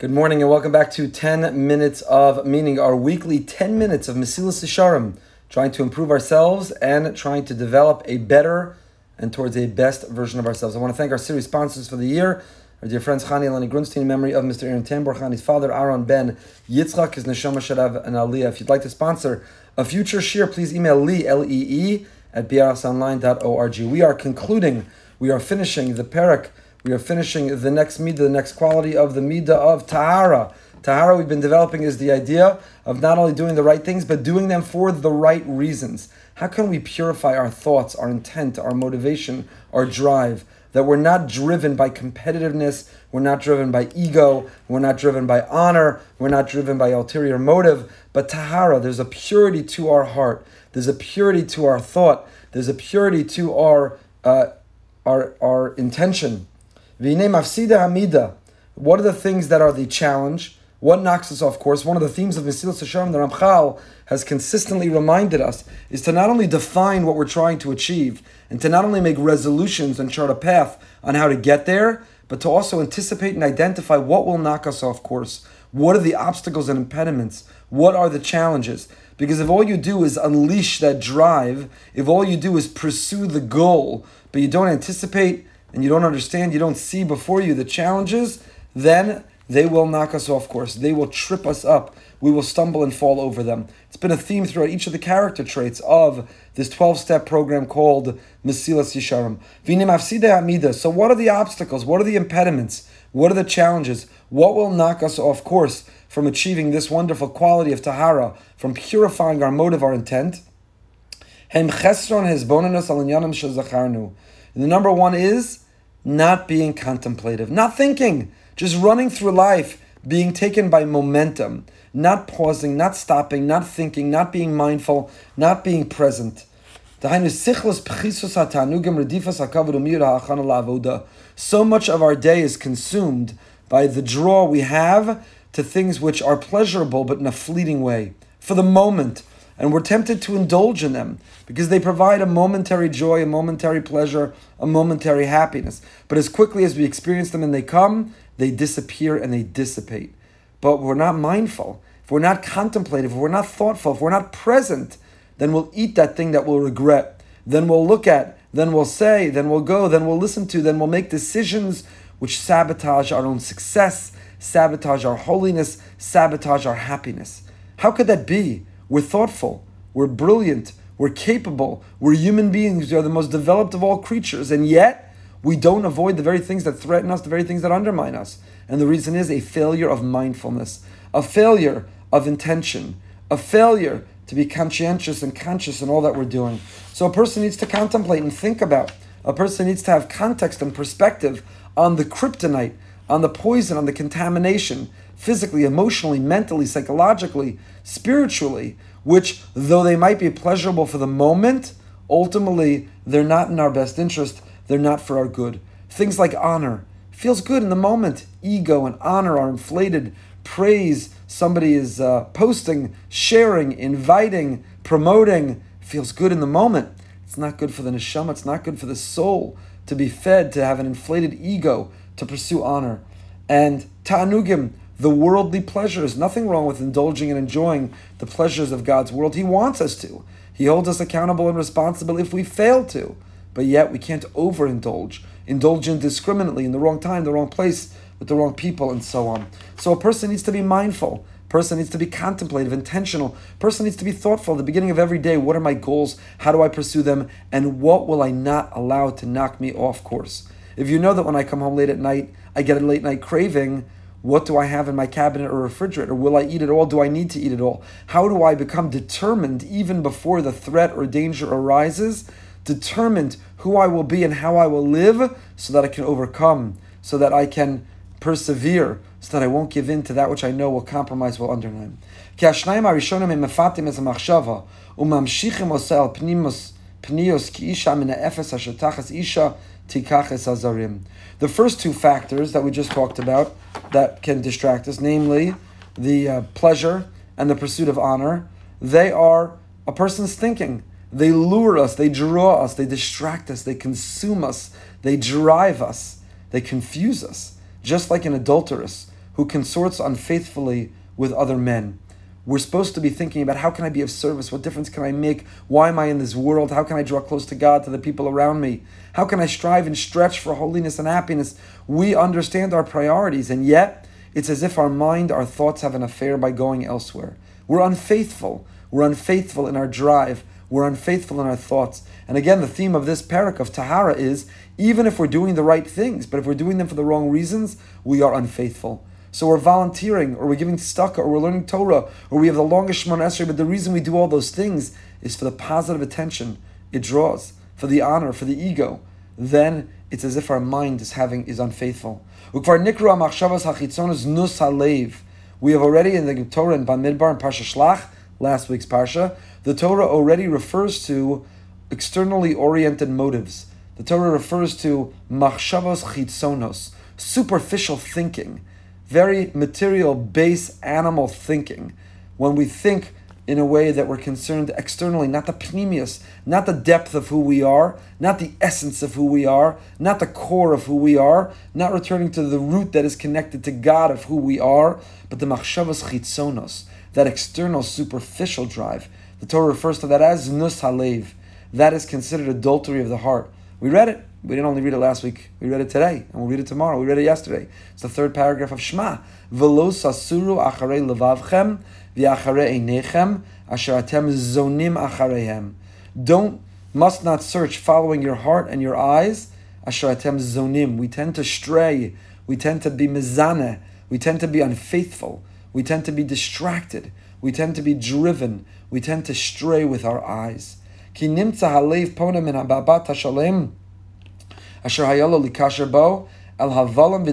Good morning and welcome back to 10 Minutes of Meaning, our weekly 10 minutes of Mesilas Yesharim, trying to improve ourselves and trying to develop a better and towards a best version of ourselves. I want to thank our series sponsors for the year, our dear friends Chani Eleni Grunstein, in memory of Mr. Aaron Tambor, Chani's father, Aaron Ben Yitzchak, his Neshama Sharav and Aliyah. If you'd like to sponsor a future share, please email Lee, L-E-E, at brsonline.org. We are concluding, we are finishing the parak we are finishing the next midah, the next quality of the midah of tahara. Tahara we've been developing is the idea of not only doing the right things, but doing them for the right reasons. How can we purify our thoughts, our intent, our motivation, our drive? That we're not driven by competitiveness, we're not driven by ego, we're not driven by honor, we're not driven by ulterior motive, but tahara, there's a purity to our heart, there's a purity to our thought, there's a purity to our uh, our, our intention. Hamida. What are the things that are the challenge? What knocks us off course? One of the themes of Mesilas Yesharim, the Ramchal has consistently reminded us, is to not only define what we're trying to achieve, and to not only make resolutions and chart a path on how to get there, but to also anticipate and identify what will knock us off course. What are the obstacles and impediments? What are the challenges? Because if all you do is unleash that drive, if all you do is pursue the goal, but you don't anticipate and you don't understand, you don't see before you the challenges, then they will knock us off course. They will trip us up. We will stumble and fall over them. It's been a theme throughout each of the character traits of this 12 step program called Mesilas Yesharim. Amida. So, what are the obstacles? What are the impediments? What are the challenges? What will knock us off course from achieving this wonderful quality of Tahara, from purifying our motive, our intent? And the number one is not being contemplative, not thinking, just running through life, being taken by momentum, not pausing, not stopping, not thinking, not being mindful, not being present. So much of our day is consumed by the draw we have to things which are pleasurable but in a fleeting way. For the moment, and we're tempted to indulge in them because they provide a momentary joy, a momentary pleasure, a momentary happiness. But as quickly as we experience them and they come, they disappear and they dissipate. But we're not mindful, if we're not contemplative, if we're not thoughtful, if we're not present, then we'll eat that thing that we'll regret. Then we'll look at, then we'll say, then we'll go, then we'll listen to, then we'll make decisions which sabotage our own success, sabotage our holiness, sabotage our happiness. How could that be? We're thoughtful. We're brilliant. We're capable. We're human beings. We are the most developed of all creatures. And yet, we don't avoid the very things that threaten us, the very things that undermine us. And the reason is a failure of mindfulness, a failure of intention, a failure to be conscientious and conscious in all that we're doing. So a person needs to contemplate and think about. A person needs to have context and perspective on the kryptonite, on the poison, on the contamination physically, emotionally, mentally, psychologically, spiritually, which, though they might be pleasurable for the moment, ultimately they're not in our best interest, they're not for our good. Things like honor feels good in the moment. Ego and honor are inflated. Praise, somebody is uh, posting, sharing, inviting, promoting, feels good in the moment. It's not good for the neshama, it's not good for the soul to be fed, to have an inflated ego, to pursue honor. And ta'anugim, the worldly pleasures. Nothing wrong with indulging and enjoying the pleasures of God's world. He wants us to. He holds us accountable and responsible if we fail to. But yet we can't overindulge, indulge indiscriminately in the wrong time, the wrong place, with the wrong people, and so on. So a person needs to be mindful. Person needs to be contemplative, intentional. Person needs to be thoughtful. At the beginning of every day, what are my goals? How do I pursue them? And what will I not allow to knock me off course? If you know that when I come home late at night, I get a late night craving, what do I have in my cabinet or refrigerator? Will I eat it all? Do I need to eat it all? How do I become determined even before the threat or danger arises? Determined who I will be and how I will live so that I can overcome, so that I can persevere, so that I won't give in to that which I know will compromise, will undermine. The first two factors that we just talked about that can distract us, namely the uh, pleasure and the pursuit of honor, they are a person's thinking. They lure us, they draw us, they distract us, they consume us, they drive us, they confuse us. Just like an adulteress who consorts unfaithfully with other men. We're supposed to be thinking about how can I be of service? What difference can I make? Why am I in this world? How can I draw close to God, to the people around me? How can I strive and stretch for holiness and happiness? We understand our priorities, and yet it's as if our mind, our thoughts have an affair by going elsewhere. We're unfaithful. We're unfaithful in our drive. We're unfaithful in our thoughts. And again, the theme of this parak of Tahara is even if we're doing the right things, but if we're doing them for the wrong reasons, we are unfaithful. So we're volunteering, or we're giving tzedakah, or we're learning Torah, or we have the longest Shemona Esrei, but the reason we do all those things is for the positive attention it draws, for the honor, for the ego. Then it's as if our mind is having is unfaithful. We have already in the Torah in Bamidbar and Parsha Shlach, last week's Parsha, the Torah already refers to externally oriented motives. The Torah refers to machshavos chitzonos, superficial thinking very material, base animal thinking. When we think in a way that we're concerned externally, not the pnimiyus, not the depth of who we are, not the essence of who we are, not the core of who we are, not returning to the root that is connected to God of who we are, but the machshavos chitzonos, that external superficial drive. The Torah refers to that as nus halev. That is considered adultery of the heart. We read it. We didn't only read it last week, we read it today, and we'll read it tomorrow. We read it yesterday. It's the third paragraph of Shema. Velo sasuru acharei levavchem v'acharei einechem asher atem zonim achareihem. Don't, must not search following your heart and your eyes. Asher atem zonim. We tend to stray. We tend to be mizaneh. We tend to be unfaithful. We tend to be distracted. We tend to be driven. We tend to stray with our eyes. Ki nimtza halev ponem in asher hayalo likasher bo havalam.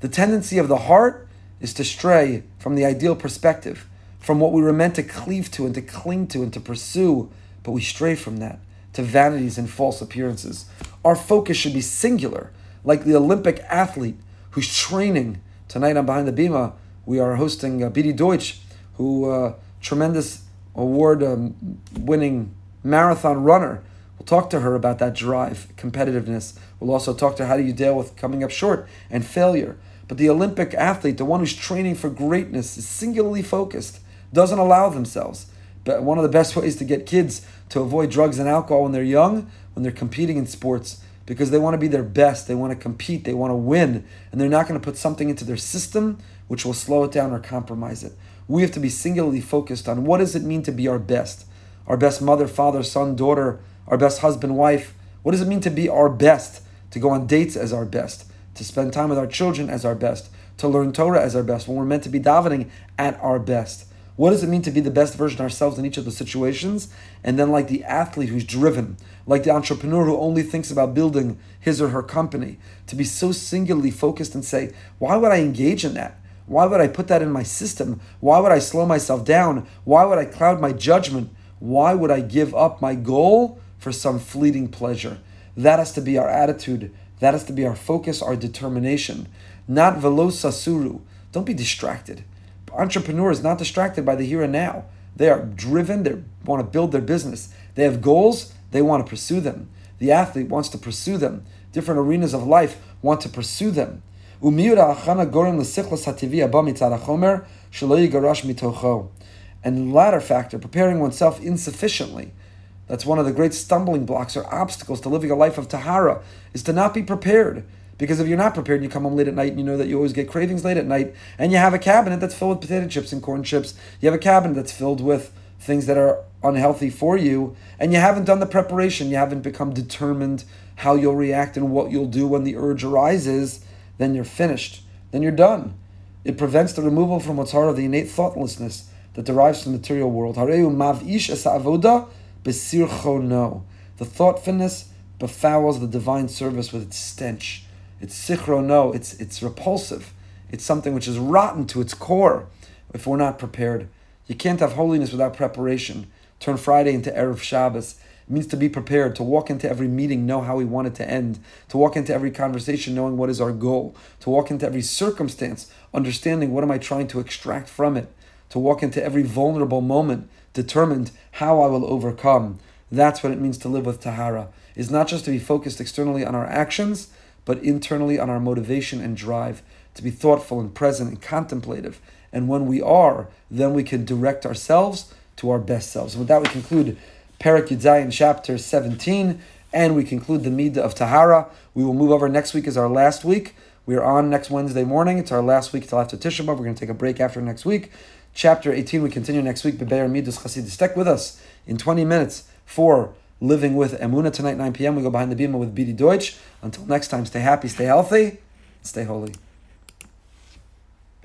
The tendency of the heart is to stray from the ideal perspective, from what we were meant to cleave to and to cling to and to pursue, but we stray from that to vanities and false appearances. Our focus should be singular, like the Olympic athlete who's training. Tonight on Behind the Bima, we are hosting uh, Beatie Deutsch, who uh, tremendous award um, winning marathon runner We'll talk to her about that drive, competitiveness. We'll also talk to her how do you deal with coming up short and failure. But the Olympic athlete, the one who's training for greatness, is singularly focused, doesn't allow themselves. But one of the best ways to get kids to avoid drugs and alcohol when they're young, when they're competing in sports, because they want to be their best, they want to compete, they want to win, and they're not going to put something into their system which will slow it down or compromise it. We have to be singularly focused on what does it mean to be our best? Our best mother, father, son, daughter, our best husband, wife? What does it mean to be our best? To go on dates as our best? To spend time with our children as our best? To learn Torah as our best? When we're meant to be davening at our best? What does it mean to be the best version ourselves in each of the situations? And then, like the athlete who's driven, like the entrepreneur who only thinks about building his or her company, to be so singularly focused and say, why would I engage in that? Why would I put that in my system? Why would I slow myself down? Why would I cloud my judgment? Why would I give up my goal for some fleeting pleasure. That has to be our attitude. That has to be our focus, our determination. Not velosasuru. Don't be distracted. Entrepreneurs not distracted by the here and now. They are driven. They want to build their business. They have goals. They want to pursue them. The athlete wants to pursue them. Different arenas of life want to pursue them. And the latter factor, preparing oneself insufficiently that's one of the great stumbling blocks or obstacles to living a life of tahara, is to not be prepared. Because if you're not prepared you come home late at night and you know that you always get cravings late at night, and you have a cabinet that's filled with potato chips and corn chips, you have a cabinet that's filled with things that are unhealthy for you, and you haven't done the preparation, you haven't become determined how you'll react and what you'll do when the urge arises, then you're finished. Then you're done. It prevents the removal from what's heart of the innate thoughtlessness that derives from the material world. Besircho The thoughtfulness befouls the divine service with its stench. It's sichro no. It's it's repulsive. It's something which is rotten to its core. If we're not prepared, you can't have holiness without preparation. Turn Friday into erev Shabbos. It means to be prepared, to walk into every meeting, know how we want it to end, to walk into every conversation knowing what is our goal, to walk into every circumstance understanding what am I trying to extract from it, to walk into every vulnerable moment determined how I will overcome. That's what it means to live with Tahara. Is not just to be focused externally on our actions, but internally on our motivation and drive. to be thoughtful and present and contemplative. And when we are, then we can direct ourselves to our best selves. And with that, we conclude Parak chapter 17, and we conclude the Midah of Tahara. We will move over next week as our last week. We are on next Wednesday morning. It's our last week till after Tisha B'Av. We're going to take a break after next week. Chapter 18, we continue next week. Bebeir Midas Chasid. Stick with us in 20 minutes for Living with Emuna tonight, 9 p.m. We go behind the Bima with Beatie Deutsch. Until next time, stay happy, stay healthy, stay holy.